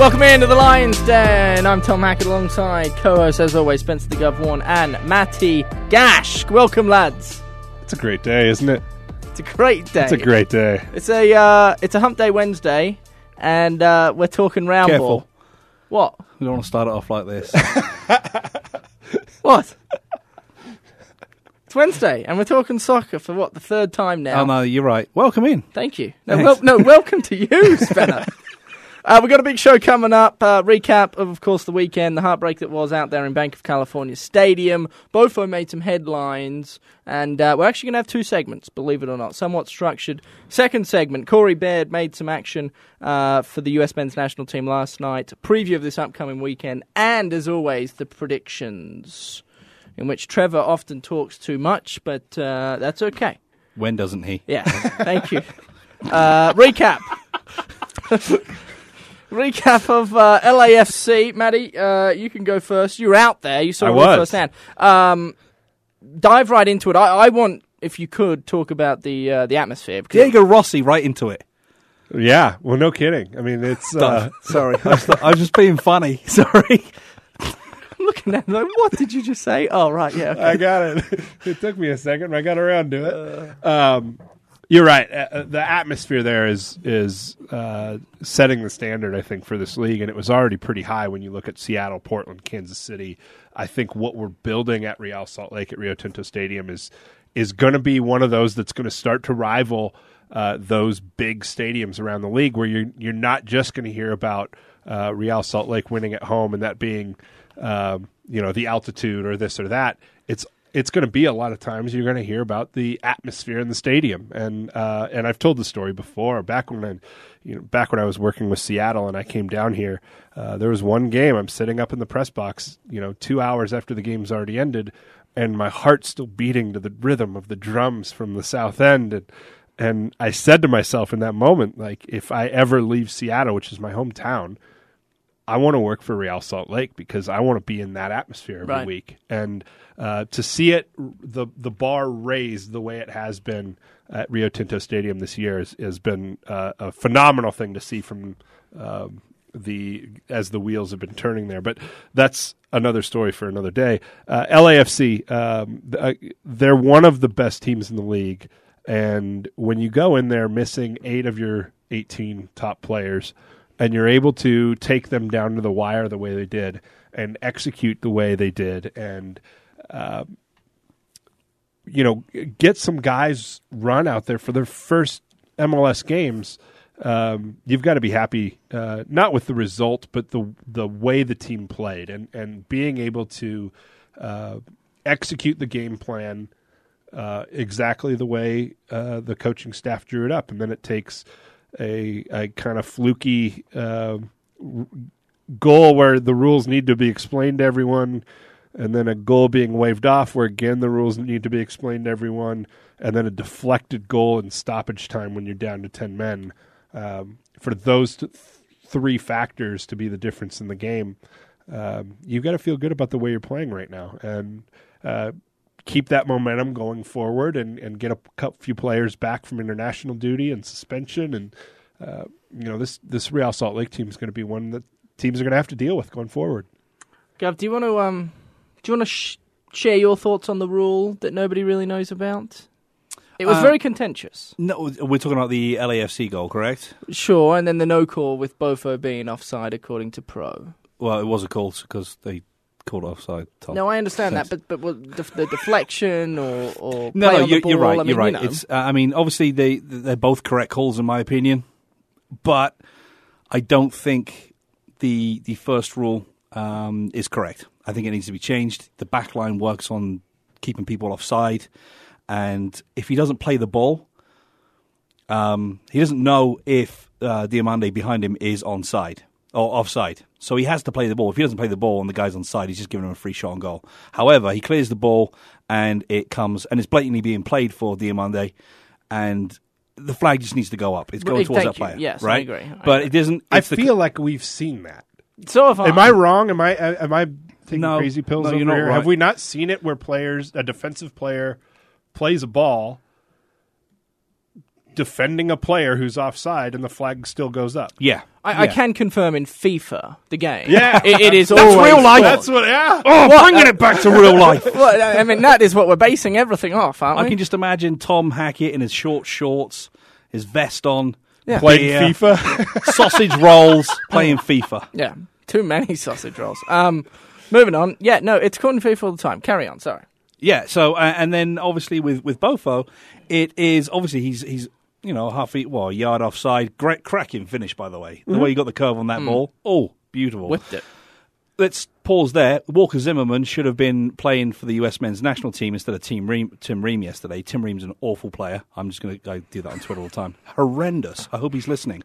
Welcome into the Lions Den. I'm Tom Hackett alongside co-host, as always, Spencer the Gov One and Matty Gaschk. Welcome, lads. It's a great day, isn't it? It's a great day. It's a great day. It's a uh, it's a Hump Day Wednesday, and uh, we're talking round Careful. ball. What? We don't want to start it off like this. What? it's Wednesday, and we're talking soccer for what the third time now. oh no, you're right. Welcome in. Thank you. No, wel- no welcome to you, Spencer. Uh, we've got a big show coming up. Uh, recap of, of course, the weekend, the heartbreak that was out there in Banc of California Stadium. Bofo made some headlines, and uh, we're actually going to have two segments, believe it or not, somewhat structured. Second segment, Corey Baird made some action uh, for the US men's national team last night. Preview of this upcoming weekend, and as always, the predictions, in which Trevor often talks too much, but uh, that's okay. When doesn't he? Yeah, thank you. Uh, recap. recap of uh, LAFC. Maddie, uh, you can go first. You're out there. You saw I it was. firsthand. Um, dive right into it. I, I want, if you could, talk about the uh, the atmosphere. Because Diego Rossi right into it. Yeah, well, no kidding. I mean, it's uh, Sorry, I was, I was just being funny. Sorry. I'm looking at it like, what did you just say? Oh, right, yeah. okay. I got it. it took me a second, but I got around to it. Um, you're right. Uh, the atmosphere there is is uh, setting the standard, I think, for this league, and it was already pretty high when you look at Seattle, Portland, Kansas City. I think what we're building at Real Salt Lake at Rio Tinto Stadium is is going to be one of those that's going to start to rival uh, those big stadiums around the league, where you're you're not just going to hear about uh, Real Salt Lake winning at home and that being um, you know the altitude or this or that. It's it's going to be a lot of times you're going to hear about the atmosphere in the stadium, and uh, and I've told the story before. Back when I, you know, back when I was working with Seattle and I came down here, uh, there was one game. I'm sitting up in the press box, you know, two hours after the game's already ended, and my heart's still beating to the rhythm of the drums from the south end, and and I said to myself in that moment, like, if I ever leave Seattle, which is my hometown, I want to work for Real Salt Lake because I want to be in that atmosphere every Right. week, and uh, to see it the the bar raised the way it has been at Rio Tinto Stadium this year has, has been uh, a phenomenal thing to see from um, the as the wheels have been turning there. But that's another story for another day. Uh, LAFC, um, uh, they're one of the best teams in the league, and when you go in there missing eight of your eighteen top players and you're able to take them down to the wire the way they did and execute the way they did and uh, you know get some guys run out there for their first MLS games um, you've got to be happy uh, not with the result but the the way the team played and and being able to uh, execute the game plan uh, exactly the way uh, the coaching staff drew it up, and then it takes a, a kind of fluky uh, goal where the rules need to be explained to everyone, and then a goal being waved off where again the rules need to be explained to everyone, and then a deflected goal in stoppage time when you're down to ten men. Um, for those t- three factors to be the difference in the game, um, you've got to feel good about the way you're playing right now, and uh, keep that momentum going forward and, and get a few players back from international duty and suspension. And, uh, you know, this, this Real Salt Lake team is going to be one that teams are going to have to deal with going forward. Gav, do you want to um, do you want to sh- share your thoughts on the rule that nobody really knows about? It was Uh, very contentious. No, we're talking about the LAFC goal, correct? Sure, and then the no call with Bofo being offside according to Pro. Well, it was a call because they called offside. Tom. No, I understand that, but but what, the, the deflection or or No, no, you're, you're right. I mean, you're right. you know. It's. Uh, I mean, obviously they they're both correct calls in my opinion, but I don't think the the first rule um, is correct. I think it needs to be changed. The back line works on keeping people offside, and if he doesn't play the ball, um, he doesn't know if uh, Diomande behind him is onside or offside. So he has to play the ball. If he doesn't play the ball and the guy's onside, he's just giving him a free shot on goal. However, he clears the ball and it comes and it's blatantly being played for Diomande, and the flag just needs to go up. It's going towards thank that you. player. Yes, I right? agree. I But agree. it doesn't. I it's the- feel like we've seen that. so have Am I wrong? Am I uh, am I taking No. crazy pills No, over here? right. Have we not seen it where players, a defensive player, plays a ball, defending a player who's offside, and the flag still goes up. Yeah. I, I Yeah. can confirm in FIFA, the game. Yeah. it, it is That's always real life. That's what. Yeah. Oh, bringing it back to real life. Well, I mean, that is what we're basing everything off, aren't I can just imagine Tom Hackett in his short shorts, his vest on, Yeah. Playing beer, FIFA. sausage rolls, playing FIFA. Yeah, too many sausage rolls. Um, moving on. Yeah, no, it's called in FIFA all the time. Carry on. Sorry. Yeah. So uh, and then obviously with with Bofo, it is obviously he's he's you know half feet well a yard offside. Great cracking finish by the way. The way you got the curve on that ball. Oh, beautiful. Whipped it. Let's pause there. Walker Zimmerman should have been playing for the US men's national team instead of Team Ream, Tim Ream yesterday. Tim Ream's an awful player. I'm just going to go do that on Twitter all the time. Horrendous. I hope he's listening.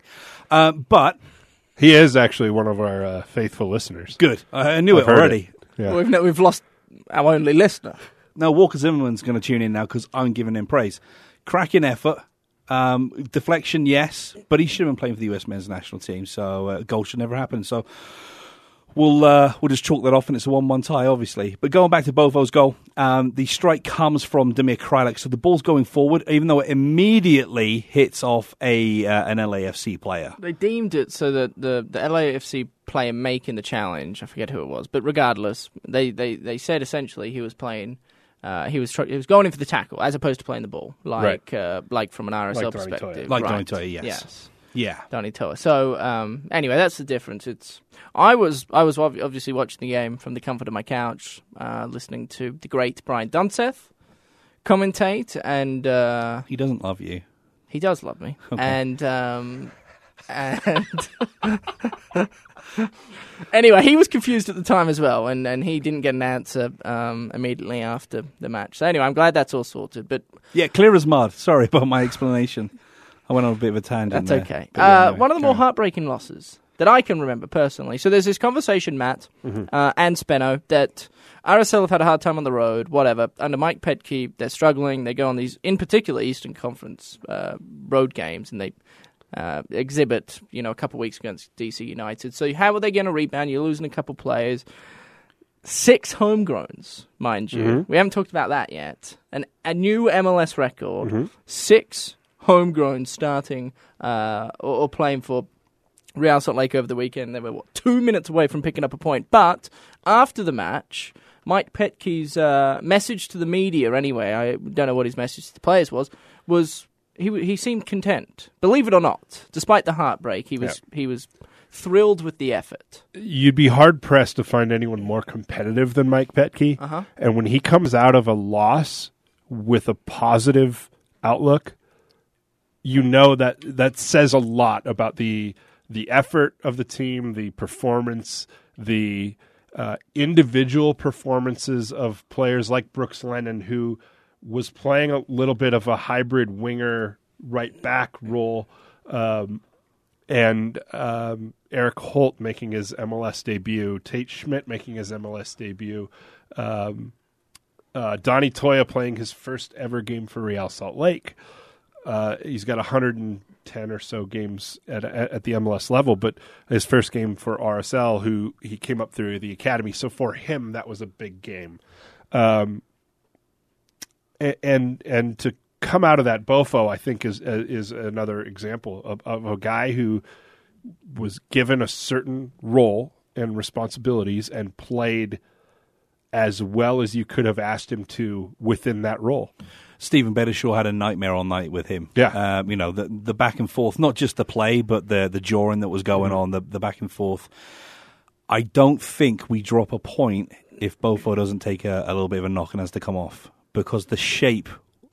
Uh, but he is actually one of our uh, faithful listeners. good. I I knew I've it already. it. Yeah. We've no, we've lost our only listener. No, Walker Zimmerman's going to tune in now because I'm giving him praise. Cracking effort. Um, deflection, yes, but he should have been playing for the US men's national team, so uh, goal should never happen. So we'll uh, we'll just chalk that off, and it's a one-one tie, obviously. But going back to Bofo's goal, um, the strike comes from Damir Kreilach, so the ball's going forward, even though it immediately hits off a uh, an LAFC player. They deemed it so that the, the LAFC player making the challenge, I forget who it was, but regardless, they, they, they said essentially he was playing. Uh, he was tr- he was going in for the tackle as opposed to playing the ball, like uh, like from an RSL Like perspective, Like right. Donny Toia, yes. yes. Yeah, Donny Toia. So um, anyway, that's the difference. It's I was I was obviously watching the game from the comfort of my couch, uh, listening to the great Brian Dunseth commentate, and uh, he doesn't love you. he does love me. Okay. And um, and anyway, he was confused at the time as well, and, and he didn't get an answer um, immediately after the match. So anyway, I'm glad that's all sorted. But Yeah, clear as mud. Sorry about my explanation. I went on a bit of a tangent. That's there. okay. But yeah, Uh, anyway, one of the more on. heartbreaking losses that I can remember personally. So there's this conversation, Matt uh, and Spenno, that RSL have had a hard time on the road, whatever. Under Mike Petke, they're struggling. They go on these, in particular, Eastern Conference uh, road games, and they uh, exhibit, you know, a couple of weeks against DC United. So how are they going to rebound? You're losing a couple players. Six homegrowns, mind you. We haven't talked about that yet. And a new MLS record. Six homegrown starting uh, or, or playing for Real Salt Lake over the weekend. They were what, two minutes away from picking up a point. But after the match, Mike Petke's uh, message to the media, anyway, I don't know what his message to the players was, was he he seemed content. Believe it or not, despite the heartbreak, he was he was thrilled with the effort. You'd be hard pressed to find anyone more competitive than Mike Petke. Uh-huh. And when he comes out of a loss with a positive outlook, you know that that says a lot about the the effort of the team, the performance, the uh, individual performances of players like Brooks Lennon, who was playing a little bit of a hybrid winger right back role, um, and um, Erik Holt making his MLS debut, Tate Schmitt making his MLS debut. Um, uh, Donnie Toia playing his first ever game for Real Salt Lake. Uh, he's got 110 or so games at, at the MLS level, but his first game for RSL, who he came up through the academy. So for him, that was a big game. Um, and and to come out of that, Bofo, I think is uh, is another example of, of a guy who was given a certain role and responsibilities and played as well as you could have asked him to within that role. Steven Beitashour had a nightmare all night with him. Yeah. um, you know the the back and forth, not just the play, but the the jawing that was going Mm-hmm. on, the the back and forth. I don't think we drop a point if Bofo doesn't take a, a little bit of a knock and has to come off because the shape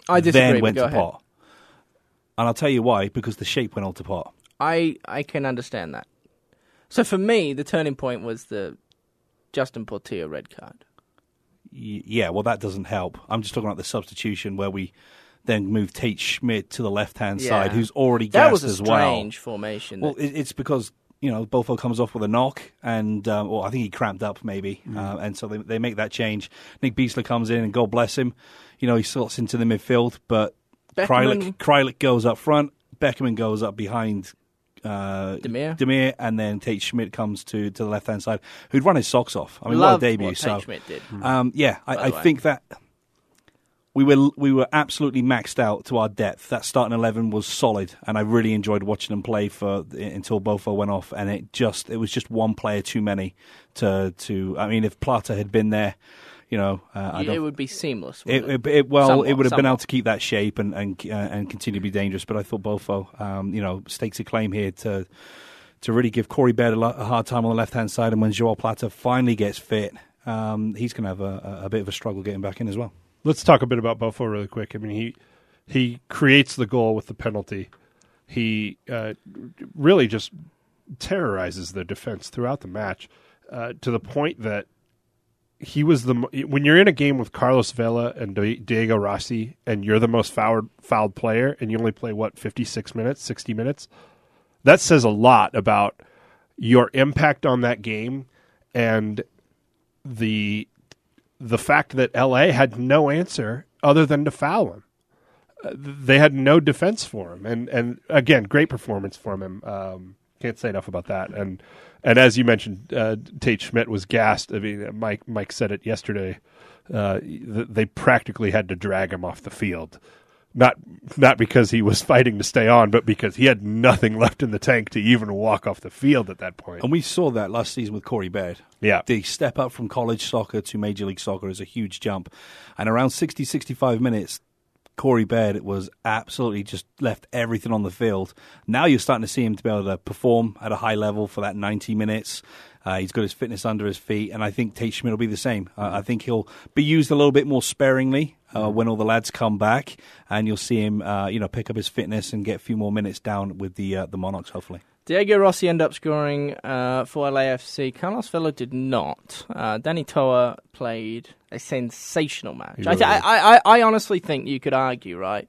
I disagree, then went to ahead. pot. And I'll tell you why, because the shape went all to pot. I I can understand that. So for me, the turning point was the Justin Portillo red card. Y- yeah, well, that doesn't help. I'm just talking about the substitution where we then move Tate Schmitt to the left hand Yeah. side, who's already That gassed was a as well. strange formation. Well, that- it's because you know Bofo comes off with a knock, and um, well, I think he cramped up maybe, uh, and so they they make that change. Nick Besler comes in, and God bless him, you know he slots into the midfield, but Kreilach Kreilach goes up front, Beckerman goes up behind. Uh, Damir. Damir, and then Tate Schmitt comes to, to the left hand side, who'd run his socks off. I mean, Loved what a debut! what so, did. um, yeah, I, I think that we were we were absolutely maxed out to our depth. That starting eleven was solid, and I really enjoyed watching them play for until Bofo went off. And it just it was just one player too many to to. I mean, if Plata had been there, you know, uh, it would be seamless. It, it, it- well, Somewhat, it would have been somewhat. able to keep that shape and and uh, and continue to be dangerous. But I thought Bofo, um, you know, stakes a claim here to to really give Corey Baird a, lo- a hard time on the left hand side. And when Joao Plata finally gets fit, um, he's going to have a- a bit of a struggle getting back in as well. Let's talk a bit about Bofo really quick. I mean, he he creates the goal with the penalty. He uh, really just terrorizes the defense throughout the match uh, to the point that he was the when you're in a game with Carlos Vela and Diego Rossi and you're the most fouled fouled player and you only play what 56 minutes, 60 minutes. That says a lot about your impact on that game and the the fact that LA had no answer other than to foul him. Uh, they had no defense for him, and and again, great performance from him. Um, can't say enough about that. And and as you mentioned, uh, Tate Schmitt was gassed. I mean, Mike Mike said it yesterday. Uh, they practically had to drag him off the field, not not because he was fighting to stay on, but because he had nothing left in the tank to even walk off the field at that point. And we saw that last season with Corey Baird. Yeah, The step up from college soccer to Major League Soccer is a huge jump. And around 60, 65 minutes, Corey Baird was absolutely just left everything on the field. Now you're starting to see him to be able to perform at a high level for that 90 minutes. Uh, he's got his fitness under his feet, and I think Tate Schmitt will be the same. Uh, I think he'll be used a little bit more sparingly uh, when all the lads come back, and you'll see him, uh, you know, pick up his fitness and get a few more minutes down with the uh, the Monarchs, hopefully. Diego Rossi ended up scoring uh, for LAFC. Carlos Vela did not. Uh, Danny Toia played a sensational match. He I, th- I, I, I honestly think you could argue, right?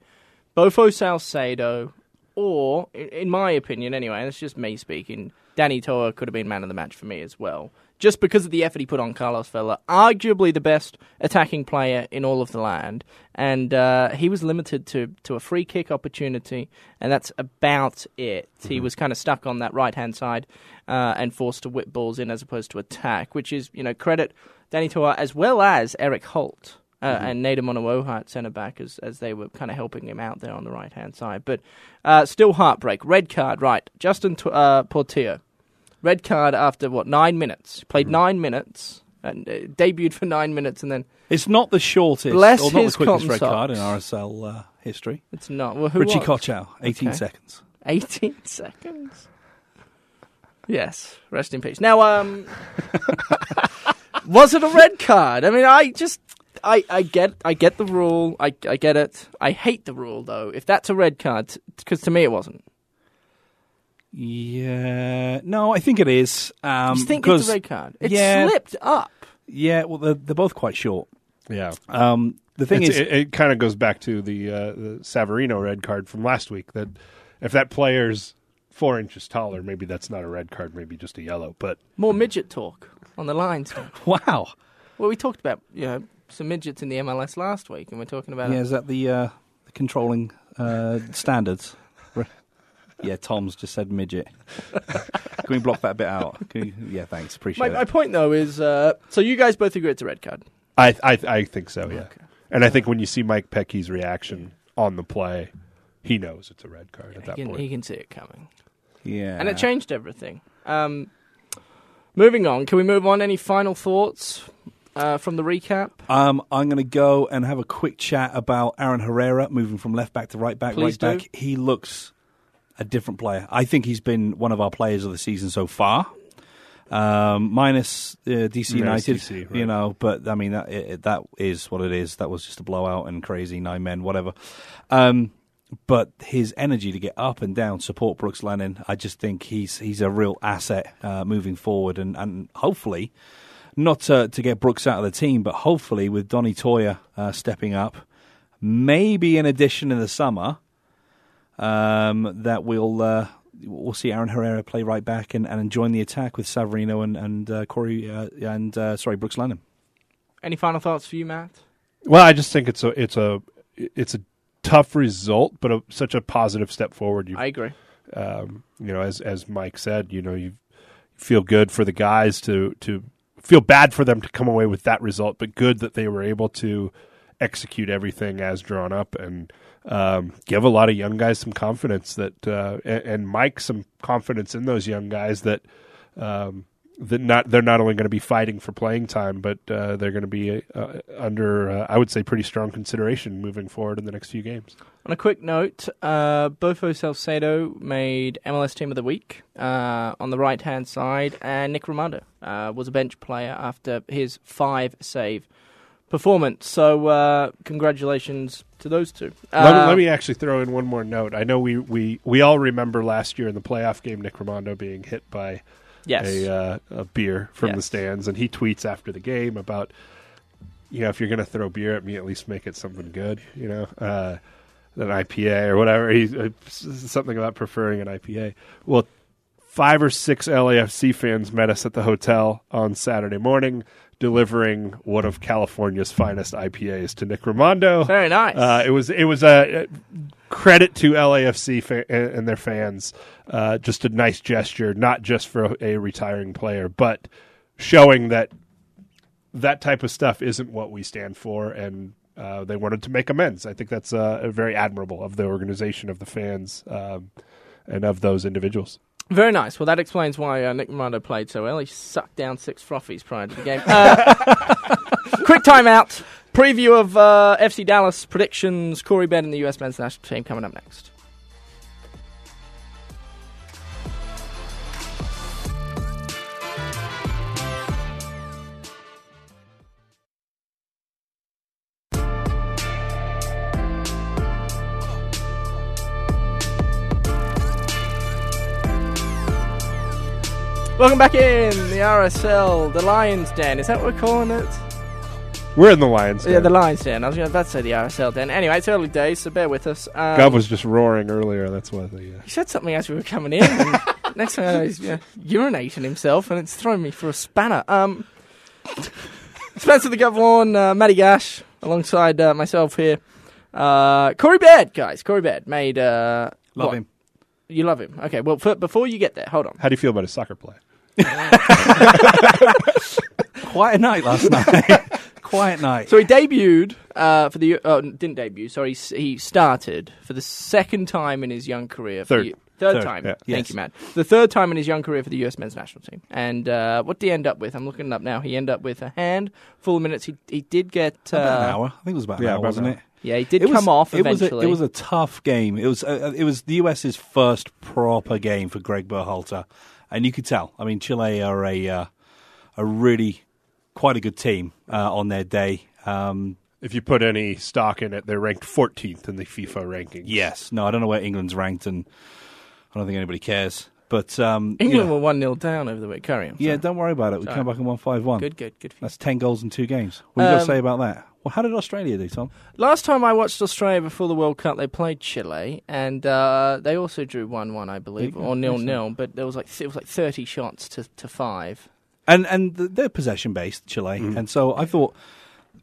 Bofo Saucedo, or, in, in my opinion anyway, and it's just me speaking, Danny Toia could have been man of the match for me as well. Just because of the effort he put on Carlos Vela, arguably the best attacking player in all of the land, and uh, he was limited to, to a free kick opportunity, and that's about it. He was kind of stuck on that right hand side uh, and forced to whip balls in as opposed to attack, which is you know credit Danny Toia as well as Erik Holt. Uh, And Nedum Onuoha at centre back as, as they were kind of helping him out there on the right hand side. But uh, still heartbreak. Red card, right. Justin T- uh, Portillo. Red card after what, nine minutes? Played nine minutes and uh, debuted for nine minutes and then It's not the shortest Bless or not his the quickest red card in. RSL uh, history. it's not. Well, who Richie was? Kochow, 18 Okay. seconds. 18 seconds. Yes, rest in peace. Now, um, was it a red card? I mean, I just, I, I get, I get the rule. I, I get it. I hate the rule though. If that's a red card, because to me it wasn't. Yeah, no, I think it is. Um, I just think it's a red card. It yeah. slipped up. Yeah, well, they're, they're both quite short. yeah. Um, the thing It's- is, it, it kind of goes back to the, uh, the Savarino red card from last week. That if that player's four inches taller, maybe that's not a red card, maybe just a yellow. But More midget talk on the lines. wow. well, we talked about you know some midgets in the MLS last week, and we're talking about Yeah, is that the, uh, the controlling uh, standards? Yeah, Tom's just said midget. Can we block that bit out? Can you, yeah, thanks. Appreciate My, my point though is, uh, so you guys both agree it's a red card. I I, I think so. Yeah. Okay. And I think when you see Mike Petke's reaction on the play, he knows it's a red card at He that can, point. he can see it coming. Yeah. and it changed everything. Um, moving on, can we move on? Any final thoughts uh, from the recap? Um, I'm going to go and have a quick chat about Aaron Herrera moving from left back to right back. Please right do. back. He looks a different player. I think he's been one of our players of the season so far. Um, minus uh, DC Minus United, DC, you know, but I mean that it, that is what it is. That was just a blowout and crazy nine men, whatever. Um, but his energy to get up and down, support Brooks Lennon, I just think he's he's a real asset uh, moving forward, and and hopefully not to, to get Brooks out of the team, but hopefully with Donny Toia uh, stepping up, maybe in addition in the summer, um, that we'll uh, we'll see Aaron Herrera play right back and, and join the attack with Savarino and and uh, Corey uh, and uh, sorry Brooks Lennon. Any final thoughts for you, Matt? Well, I just think it's a it's a it's a tough result, but a, such a positive step forward. You I agree. um, you know, as as Mike said, you know, you feel good for the guys to to feel bad for them to come away with that result, but good that they were able to execute everything as drawn up and um, give a lot of young guys some confidence that uh, and, and Mike some confidence in those young guys that um, that not they're not only going to be fighting for playing time, but uh, they're going to be uh, under uh, I would say pretty strong consideration moving forward in the next few games. On a quick note, uh, Bofo Saucedo made MLS Team of the Week uh, on the right hand side, and Nick Rimando uh, was a bench player after his five save performance. So, uh, congratulations to those two. let, me, let me actually throw in one more note. I know we, we, we all remember last year in the playoff game, Nick Rimando being hit by yes. a, uh, a beer from the stands, and he tweets after the game about, you know, if you're going to throw beer at me, at least make it something good, you know, uh, an IPA or whatever. He uh, something about preferring an IPA. Well, five or six LAFC fans met us at the hotel on Saturday morning, delivering one of California's finest IPAs to Nick Rimando. Very nice. Uh, it was it was a credit to LAFC fa- and their fans. Uh, just a nice gesture, not just for a retiring player, but showing that that type of stuff isn't what we stand for, and uh, they wanted to make amends. I think that's uh, very admirable of the organization, of the fans, um, and of those individuals. Very nice. Well, that explains why uh, Nick Rimando played so well. He sucked down six frothies prior to the game. Quick timeout. Preview of uh, FC Dallas predictions. Corey Baird and the US men's national team coming up next. Welcome back in the RSL, the Lions Den. Is that what we're calling it? We're in the Lions. Den. Yeah, the Lions Den. I was about to say the RSL Den. Anyway, it's early days, so bear with us. Um, Gov was just roaring earlier. That's why the. Uh, He said something as we were coming in. And next thing I know, he's yeah, urinating himself, and it's thrown me for a spanner. Um, Spencer the Governor, uh, Matty Gaschk, alongside uh, myself here. Uh, Corey Baird, guys. Corey Baird made. Uh, Love what? him. You love him. Okay, well, for, before you get there, hold on. how do you feel about his soccer play? Quite a night last night. Quiet night. So he debuted uh, for the. Oh, didn't debut. Sorry, he, he started for the second time in his young career. For Third. the, third, Third, time. yeah. Thank Yes. you, Matt. The third time in his young career for the U.S. men's national team. And uh, what did he end up with? I'm looking it up now. He ended up with a hand full of minutes. He he did get. Uh, about an hour. I think it was about an yeah, hour, about wasn't it? Yeah, he did it come was, off it was, a, it was a tough game. It was uh, it was the US's first proper game for Greg Berhalter, and you could tell. I mean, Chile are a uh, a really quite a good team uh, on their day. Um, If you put any stock in it, they're ranked 14th in the FIFA rankings. yes, no, I don't know where England's ranked, and I don't think anybody cares. But um, you England know, were 1 0 down over the week. Carry on. yeah, don't worry about it. We Sorry. come back and won five one. Good, good, good. For you. That's ten goals in two games. What do you got Um, to say about that? Well, how did Australia do, Tom? Last time I watched Australia before the World Cup, they played Chile, and uh, they also drew one-one, I believe, There or Excellent. nil-nil. But there was like it was like thirty shots to, to five. And and they're possession based Chile, Mm. and so I thought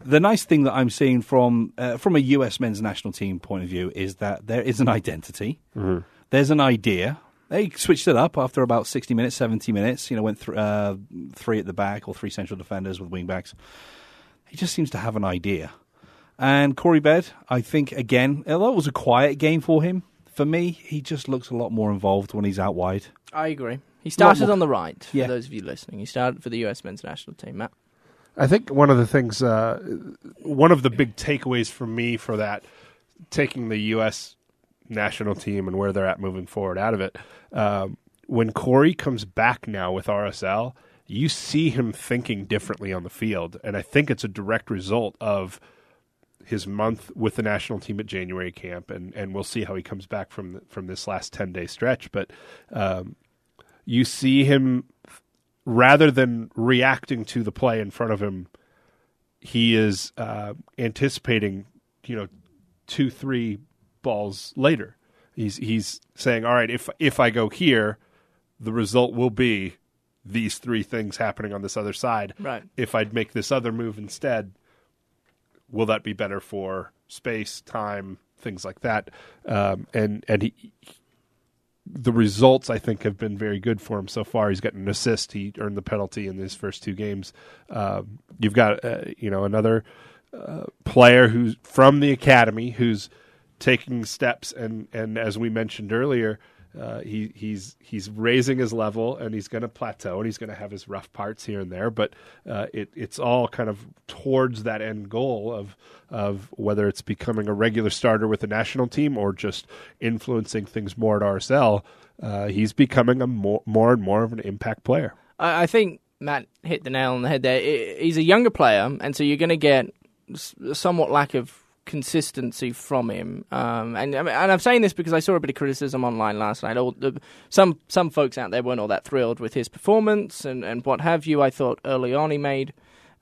the nice thing that I'm seeing from uh, from a US men's national team point of view is that there is an identity. Mhm. There's an idea. They switched it up after about 60 minutes, 70 minutes. You know, went th- uh, three at the back or three central defenders with wing backs. He just seems to have an idea. And Corey Baird, I think again, although it was a quiet game for him, for me, he just looks a lot more involved when he's out wide. I agree. He started more- on the right. For Yeah. those of you listening, he started for the U.S. men's national team. Matt. I think one of the things, uh, one of the big takeaways for me for that, taking the U.S. national team and where they're at moving forward out of it, um, when Corey comes back now with RSL, you see him thinking differently on the field. And I think it's a direct result of his month with the national team at January camp, and, and we'll see how he comes back from from this last ten day stretch. But um, you see him rather than reacting to the play in front of him, he is uh, anticipating, you know, two, three balls later. He's he's saying, "All right, if if I go here, the result will be these three things happening on this other side. Right. If I'd make this other move instead, will that be better for space, time, things like that?" Um, and and he, the results I think have been very good for him so far. He's got an assist. He earned the penalty in his first two games. Um, you've got uh, you know another uh, player who's from the academy who's taking steps and and as we mentioned earlier. Uh, he he's he's raising his level and he's going to plateau and he's going to have his rough parts here and there, but uh, it it's all kind of towards that end goal of of whether it's becoming a regular starter with the national team or just influencing things more at RSL. Uh, he's becoming a more more and more of an impact player. I, I think Matt hit the nail on the head there. He's a younger player, and so you're going to get somewhat lack of consistency from him. Um, and and I'm saying this because I saw a bit of criticism online last night. All, the, some some folks out there weren't all that thrilled with his performance and, and what have you. I thought early on he made.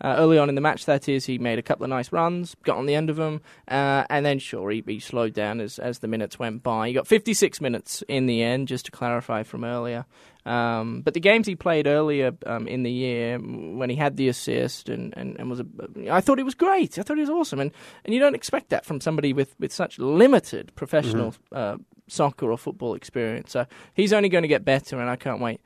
Uh, early on in the match, that is, he made a couple of nice runs, got on the end of them, uh, and then sure he, he slowed down as as the minutes went by. He got 56 minutes in the end, just to clarify from earlier. Um, but the games he played earlier um, in the year, when he had the assist and, and, and was, a, I thought it was great. I thought he was awesome, and, and you don't expect that from somebody with, with such limited professional uh, soccer or football experience. So he's only going to get better, and I can't wait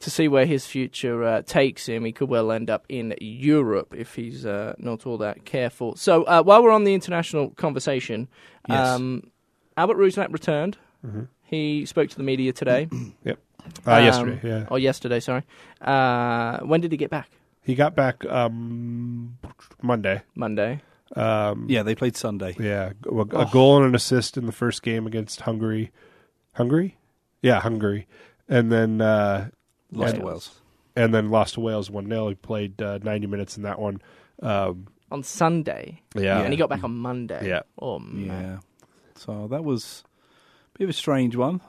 to see where his future uh, takes him. He could well end up in Europe if he's uh, not all that careful. So uh, while we're on the international conversation, Yes. um, Albert Rusnak returned. Mm-hmm. He spoke to the media today. Uh, Um, yesterday, yeah. Or yesterday, sorry. Uh, when did he get back? He got back um, Monday. Monday. Um, Yeah, they played Sunday. yeah, a, a Oh. goal and an assist in the first game against Hungary. Hungary, yeah, Hungary, and then uh, Lost to and, Wales. and then lost to Wales one 0 He played uh, ninety minutes in that one. Um, On Sunday. yeah, And he got back on Monday. Yeah. Oh, man. Yeah. So that was a bit of a strange one.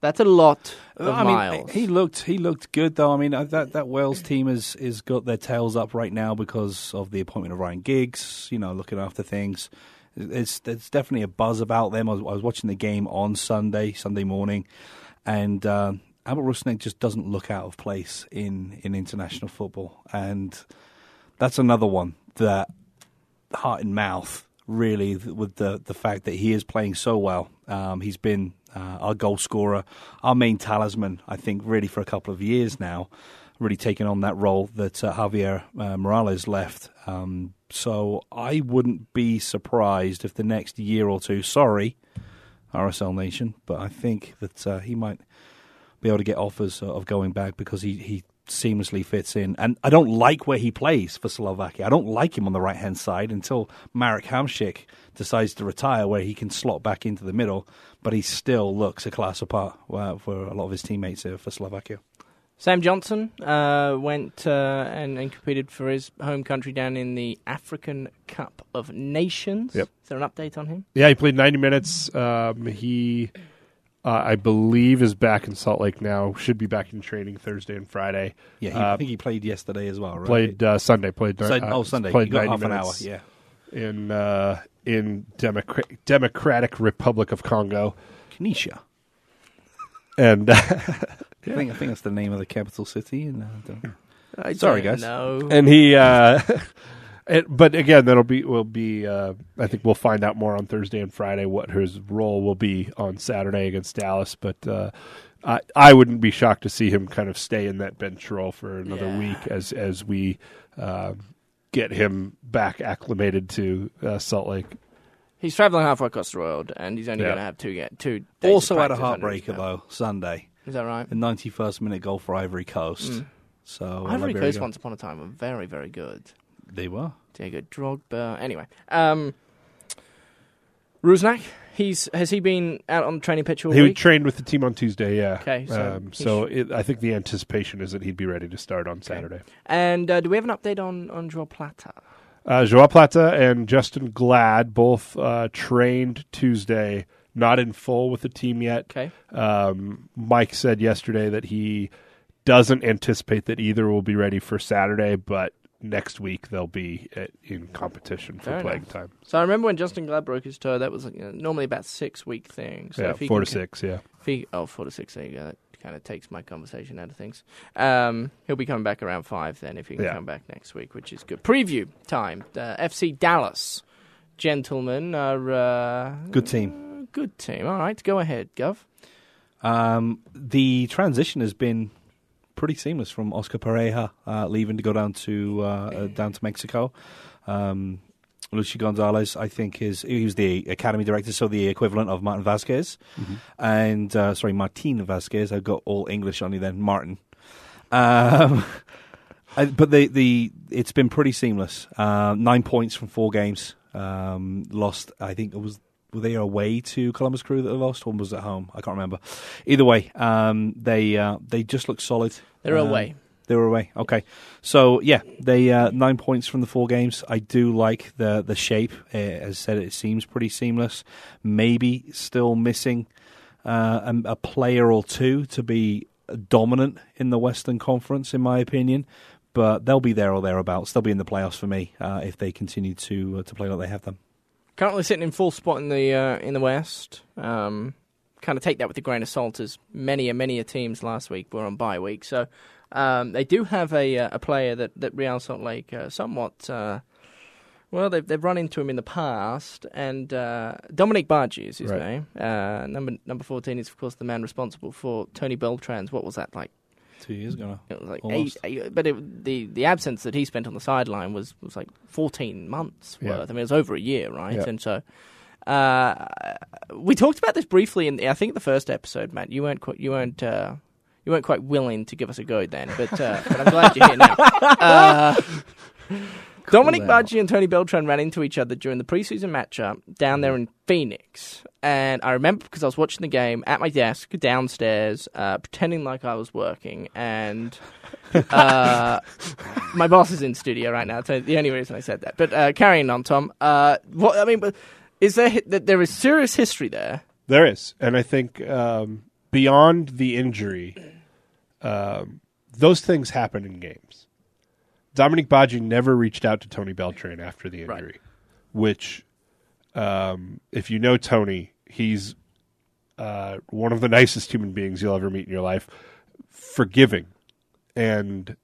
That's a lot of I mean, he looked he looked good though. I mean, uh, that that Wales team has is got their tails up right now because of the appointment of Ryan Giggs. You know, looking after things. It's there's definitely a buzz about them. I was, I was watching the game on Sunday, Sunday morning, and uh, Albert Rusnak just doesn't look out of place in in international football, and that's another one that heart and mouth really with the the fact that he is playing so well. Um, he's been uh, our goal scorer, our main talisman, I think, really for a couple of years now. Really taking on that role that uh, Javier uh, Morales left. Um, so I wouldn't be surprised if the next year or two, sorry, RSL Nation, but I think that uh, he might be able to get offers of going back because he, he seamlessly fits in. And I don't like where he plays for Slovakia. I don't like him on the right hand side until Marek Hamšík decides to retire, where he can slot back into the middle. But he still looks a class apart uh, for a lot of his teammates here for Slovakia. Sam Johnson uh, went uh, and, and competed for his home country down in the African Cup of Nations. Yep. Is there an update on him? yeah. He played ninety minutes. Um, he, uh, I believe, is back in Salt Lake now. Should be back in training Thursday and Friday. Yeah, he, Uh, I think he played yesterday as well, right? Played uh, Sunday. Played Sun- uh, oh, Sunday. Played He got 90 half an hour. minutes Yeah. in uh, in Democra- Democratic Republic of Congo, Kenesha. and I think I think that's the name of the capital city. And uh, don't- I Sorry, don't guys. know. and he. Uh, it, but again, that'll be will be. Uh, I think we'll find out more on Thursday and Friday what his role will be on Saturday against Dallas. But uh, I I wouldn't be shocked to see him kind of stay in that bench role for another Yeah. week as as we uh, get him back acclimated to uh, Salt Lake. He's travelling halfway across the world, and he's only Yeah. going to have two ga- two. Days also of had a practice under his heartbreaker belt. though Sunday, Is that right? a 91st minute goal for Ivory Coast. Mm. So uh, Ivory Liberia Coast got- once upon a time were very very good. They were. Diego Drogba. Anyway, um, Rusnak. He's has he been out on the training pitch all He week? trained with the team on Tuesday. Yeah. Okay, so um, he so it, I think the anticipation is that he'd be ready to start on Saturday. and uh, do we have an update on on Joao Plata? Uh, Joao Plata and Justin Glad both uh, trained Tuesday, not in full with the team yet. Okay. Um, Mike said yesterday that he doesn't anticipate that either will be ready for Saturday, but next week they'll be at, in competition for Fair playing enough. time. So I remember when Justin Glad broke his toe. That was like, uh, normally about six week thing. So yeah, if he four can to six. Yeah, If he, oh, four to six. There you go. That kind of takes my conversation out of things. Um, he'll be coming back around five then if he can Yeah. come back next week, which is good. Preview time. Uh, FC Dallas, gentlemen, are uh, Good team. Good team. All right, go ahead, Gov. Um, the transition has been pretty seamless from Oscar Pareja uh, leaving to go down to uh, uh, down to Mexico. Um, Luchi Gonzalez, I think, is he was the academy director, so the equivalent of Martin Vasquez, and uh, sorry, Martin Vasquez. I've got all English on you then, Martin. Um, I, but the the it's been pretty seamless. Uh, nine points from four games. Um, lost, I think it was were they away to Columbus Crew that they lost, or was at home? I can't remember. Either way, um, they uh, they just look solid. They're Um, away. They were away. Okay, so yeah, they uh, nine points from the four games. I do like the the shape. As I said, it seems pretty seamless. Maybe still missing uh, a, a player or two to be dominant in the Western Conference, in my opinion. But they'll be there or thereabouts. They'll be in the playoffs for me uh, if they continue to uh, to play like they have done. Currently sitting in full spot in the uh, in the West. Um, kind of take that with a grain of salt, as many and many a teams last week were on bye week. So um, they do have a uh, a player that that Real Salt Lake uh, somewhat. Uh, well, they've they've run into him in the past, and uh, Dominique Badji is his Right. name. Uh, number number fourteen is of course the man responsible for Tony Beltran's. What was that like? Two years ago. It was like eight, eight, but it, the the absence that he spent on the sideline was was like fourteen months Yeah. worth. I mean, it was over a year, right? Yeah. And so, uh, we talked about this briefly in I think the first episode, Matt. You weren't quite, you weren't uh, you weren't quite willing to give us a go then, but uh, but I'm glad you're here now. Uh, Dominic down. Badji and Tony Beltran ran into each other during the preseason matchup down there in Phoenix. And I remember because I was watching the game at my desk downstairs, uh, pretending like I was working. And uh, my boss is in studio right now. So the only reason I said that. But uh, carrying on, Tom. Uh, what I mean, but is there that there is serious history there? There is, and I think um, beyond the injury, um, those things happen in games. Dominique Badji never reached out to Tony Beltran after the Right. injury, which, um, if you know Tony, he's uh, one of the nicest human beings you'll ever meet in your life, forgiving, and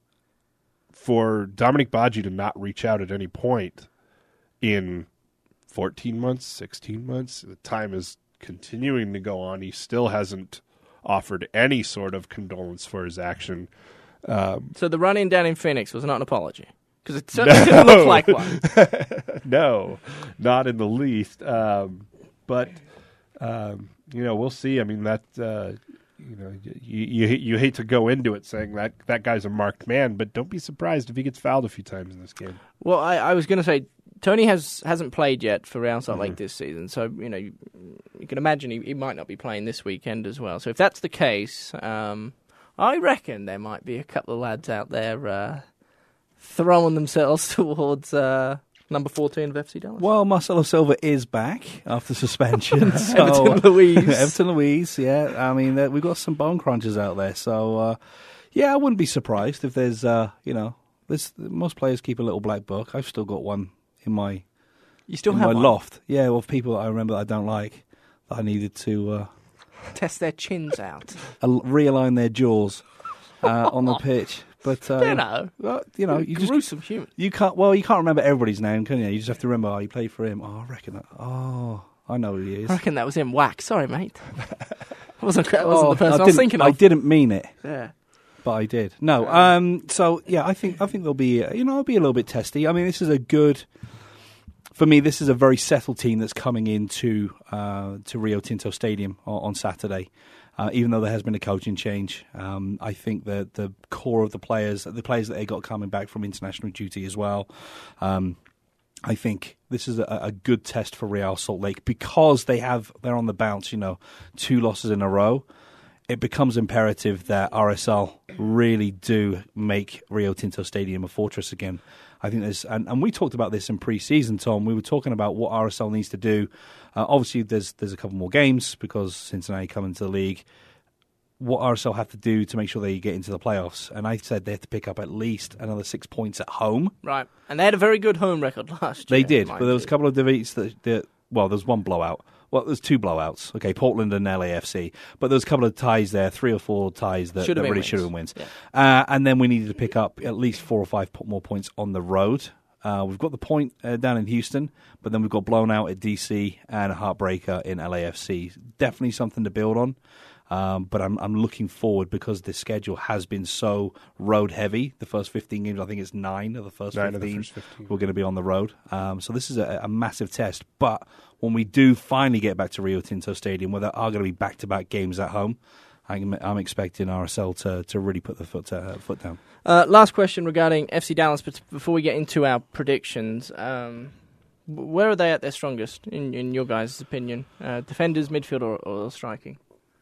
for Dominique Badji to not reach out at any point in 14 months, 16 months. The time is continuing to go on. He still hasn't offered any sort of condolence for his action. So the run in down in Phoenix was not an apology because it certainly didn't look like one. no, not in the least. Um, but um, you know, we'll see. I mean, that uh, you know, you, you you hate to go into it saying that that guy's a marked man, but don't be surprised if he gets fouled a few times in this game. Well, I, I was going to say Tony has hasn't played yet for Real Salt Lake Mm-hmm. this season, so you know you, you can imagine he, he might not be playing this weekend as well. So if that's the case, um, I reckon there might be a couple of lads out there uh, throwing themselves towards uh, number fourteen of FC Dallas. Well, Marcelo Silva is back after suspension. so, Everton Luiz. Everton Luiz, yeah. I mean, uh, we've got some bone crunchers out there. So, uh, yeah, I wouldn't be surprised if there's, uh, you know, there's, most players keep a little black book. I've still got one in my, You still in have my one. loft. Yeah, of people that I remember that I don't like that I needed to uh, test their chins out. al- realign their jaws uh, on the pitch. But, uh, you know, well, you know, you just gruesome human. You can't. Well, you can't remember everybody's name, can you? You just have to remember. Oh, you played for him. Oh, I reckon that. Oh, I know who he is. I reckon that was him. Whack. Sorry, mate. wasn't that wasn't Oh, the person I, was didn't- I didn't mean it, Yeah. but I did. No. Um. So yeah, I think I think there'll be. You know, it'll be a little bit testy. I mean, this is a good. For me, this is a very settled team that's coming into uh, to Rio Tinto Stadium on, on Saturday. Uh, even though there has been a coaching change, um, I think that the core of the players, the players that they got coming back from international duty as well, um, I think this is a, a good test for Real Salt Lake because they have they're on the bounce. You know, two losses in a row. It becomes imperative that RSL really do make Rio Tinto Stadium a fortress again. I think there's, and, and we talked about this in pre-season, Tom. We were talking about what RSL needs to do. Uh, obviously, there's there's a couple more games because Cincinnati come into the league. What RSL have to do to make sure they get into the playoffs, and I said they have to pick up at least another six points at home. Right. And they had a very good home record last year. They did, but there was a couple of defeats that, that well, there's one blowout. Well, there's two blowouts. Okay, Portland and LAFC, but there's a couple of ties there, three or four ties that, that really should have been wins. Yeah. Uh, and then we needed to pick up at least four or five more points on the road. Uh, we've got the point uh, down in Houston, but then we've got blown out at DC and a heartbreaker in LAFC. Definitely something to build on. Um, but I'm, I'm looking forward because the schedule has been so road heavy. The first 15 games, I think it's nine of the first Nine of the 15, first 15. we're going to be on the road. Um, so this is a, a massive test. But when we do finally get back to Rio Tinto Stadium, where there are going to be back to back games at home, I'm, I'm expecting RSL to, to really put the foot, uh, foot down. Uh, last question regarding FC Dallas, but before we get into our predictions, um, where are they at their strongest, in, in your guys' opinion? Uh, defenders, midfield, or, or striking?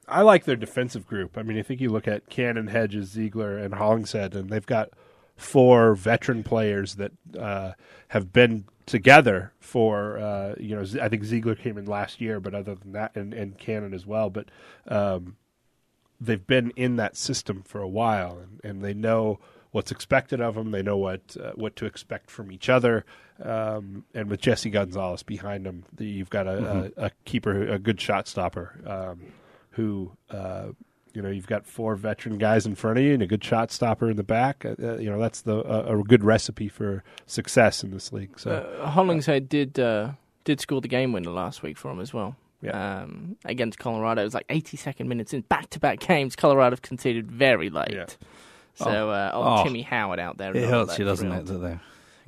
I like their defensive group. I mean, I think you look at Cannon, Hedges, Ziegler, and Hollingshead, and they've got four veteran players that uh, have been together for uh, you know. I think Ziegler came in last year, but other than that, and, and Cannon as well. But um, they've been in that system for a while, and, and they know what's expected of them. They know what uh, what to expect from each other. Um, and with Jesse Gonzalez behind them, you've got a, a, a keeper, a good shot stopper, um, who uh, you know you've got four veteran guys in front of you and a good shot stopper in the back. Uh, uh, you know that's the a, a good recipe for success in this league. So Uh, Hollingshead did uh, did score the game winner last week for him as well. Yeah. Um, against Colorado, it was like 82nd minutes in back to back games. Colorado have conceded very late. Yeah. So, uh, old Oh. Timmy Howard out there. It hurts that you, doesn't thrilled. it? That they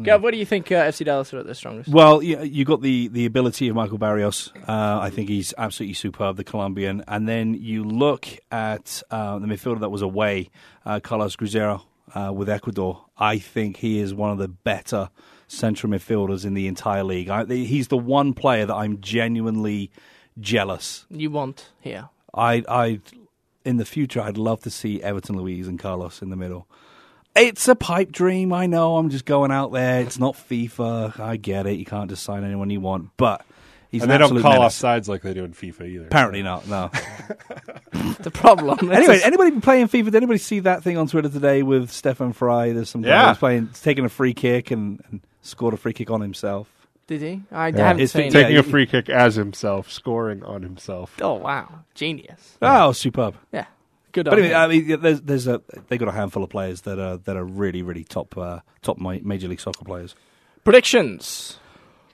Gav, what do you think uh, FC Dallas are at their strongest? Well, you, you got the, the ability of Michael Barrios. Uh, I think he's absolutely superb, the Colombian. And then you look at uh, the midfielder that was away, uh, Carlos Gruezo uh, with Ecuador. I think he is one of the better central midfielders in the entire league. I, he's the one player that I'm genuinely jealous. You want here? I, I, in the future, I'd love to see Everton Luiz and Carlos in the middle. It's a pipe dream. I know. I'm just going out there. It's not FIFA. I get it. You can't just sign anyone you want. But he's and an they don't absolute call menace. off sides like they do in FIFA either. Apparently not. No. The problem. anyway, anybody been playing FIFA? Did anybody see that thing on Twitter today with Stefan Frei? There's some guy Yeah. who's playing, taking a free kick and, and scored a free kick on himself. did he? I Yeah. haven't It's seen been- it. taking Yeah, a free kick as himself, scoring on himself. Oh wow, genius! Oh, superb. Yeah, good. But anyway, him. I mean, there's there's a they got a handful of players that are that are really really top uh, top major league soccer players. predictions.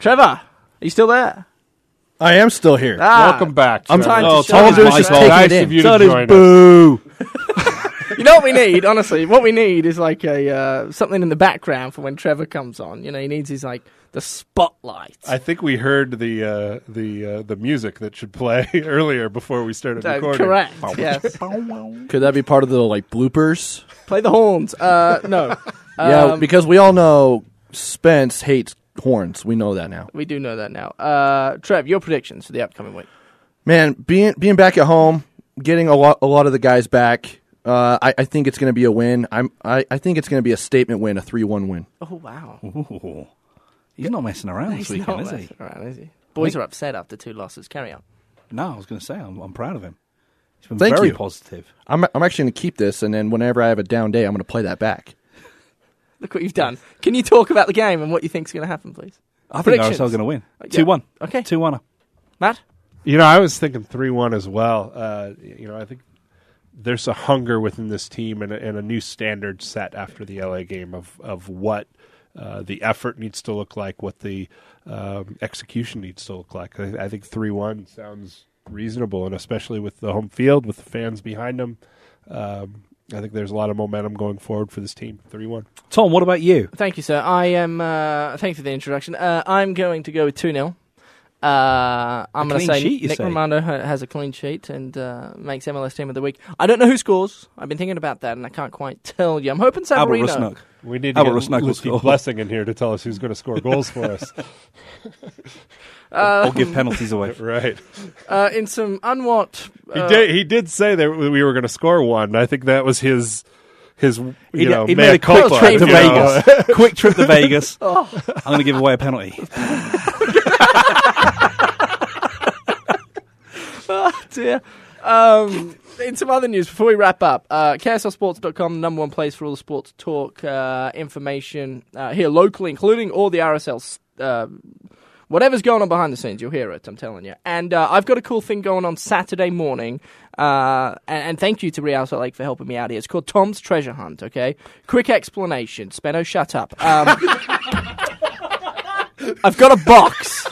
Trevor, are you still there? I am still here. Ah, Welcome back. I'm Trevor. time to Oh, show all I'm his doing is mic just off. taking nice it in. of you So to join us. boo. You know what we need, honestly? What we need is like a uh, something in the background for when Trevor comes on. You know, he needs his like the spotlight. I think we heard the uh, the uh, the music that should play earlier before we started Uh, recording. correct. yes. Could that be part of the like bloopers? Play the horns. Uh, no. yeah, Um, because we all know Spence hates horns. We know that now. we do know that now. Uh, Trev, your predictions for the upcoming week. Man, being being back at home, getting a lot a lot of the guys back. Uh, I, I think it's going to be a win. I'm I, I think it's going to be a statement win, a three one win. Oh wow, Ooh. He's not messing around this He's weekend, not is he? messing around, is he? Boys are upset after two losses. Carry on. No, I was going to say I'm, I'm proud of him. He's been Thank very you. positive. I'm I'm actually going to keep this, and then whenever I have a down day, I'm going to play that back. Look what you've done. Can you talk about the game and what you think's going to happen, please? I think Predictions. RSL going to win. Uh, yeah. Two one. Okay. Two one. Matt. You know, I was thinking three one as well. Uh, you know, I think there's a hunger within this team and a, and a new standard set after the LA game of of what uh, the effort needs to look like, what the um, execution needs to look like. I, I think three one sounds reasonable, and especially with the home field, with the fans behind them. Um, I think there's a lot of momentum going forward for this team. Three one. Tom, what about you? Thank you, sir. I am. Uh, thank you for the introduction. Uh, I'm going to go with two 0 uh, I'm going to say sheet, Nick say? Rimando has a clean sheet and uh, makes MLS Team of the Week. I don't know who scores. I've been thinking about that, and I can't quite tell you. I'm hoping Albert Savarino. Rusnak. We need to Albert get Rusnak will Lucy score. Blessing in here to tell us who's going to score goals for us. or give penalties away. right. Uh, in some unwat. He Uh, did. He did say that we were going to score one. I think that was his his you He, know he made a quick trip to. Vegas. quick trip to Vegas. Oh. I'm going to give away a penalty. Dear. Um, in some other news, before we wrap up, uh, KSLSports.com, the number one place for all the sports talk uh, information uh, here locally, including all the RSLs. Uh, whatever's going on behind the scenes, you'll hear it, I'm telling you. And uh, I've got a cool thing going on Saturday morning. Uh, and, and thank you to Real Salt Lake for helping me out here. It's called Tom's Treasure Hunt, okay? Quick explanation. Spenno, shut up. Um, I've got a box.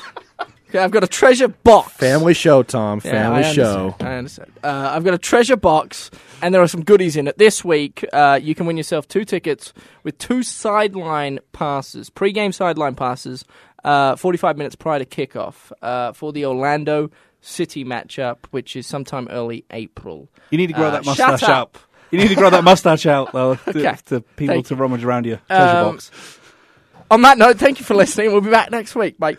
Okay, I've got a treasure box. Family show, Tom. Yeah, Family I show. I understand. Uh, I've got a treasure box, and there are some goodies in it. This week, uh, you can win yourself two tickets with two sideline passes, pre-game sideline passes, uh, 45 minutes prior to kickoff uh, for the Orlando City matchup, which is sometime early April. You need to grow Uh, that mustache up. out. You need to grow that mustache out, though, to, Okay. to people Thank to you. rummage around your treasure Um, box. On that note, thank you for listening. We'll be back next week. Bye.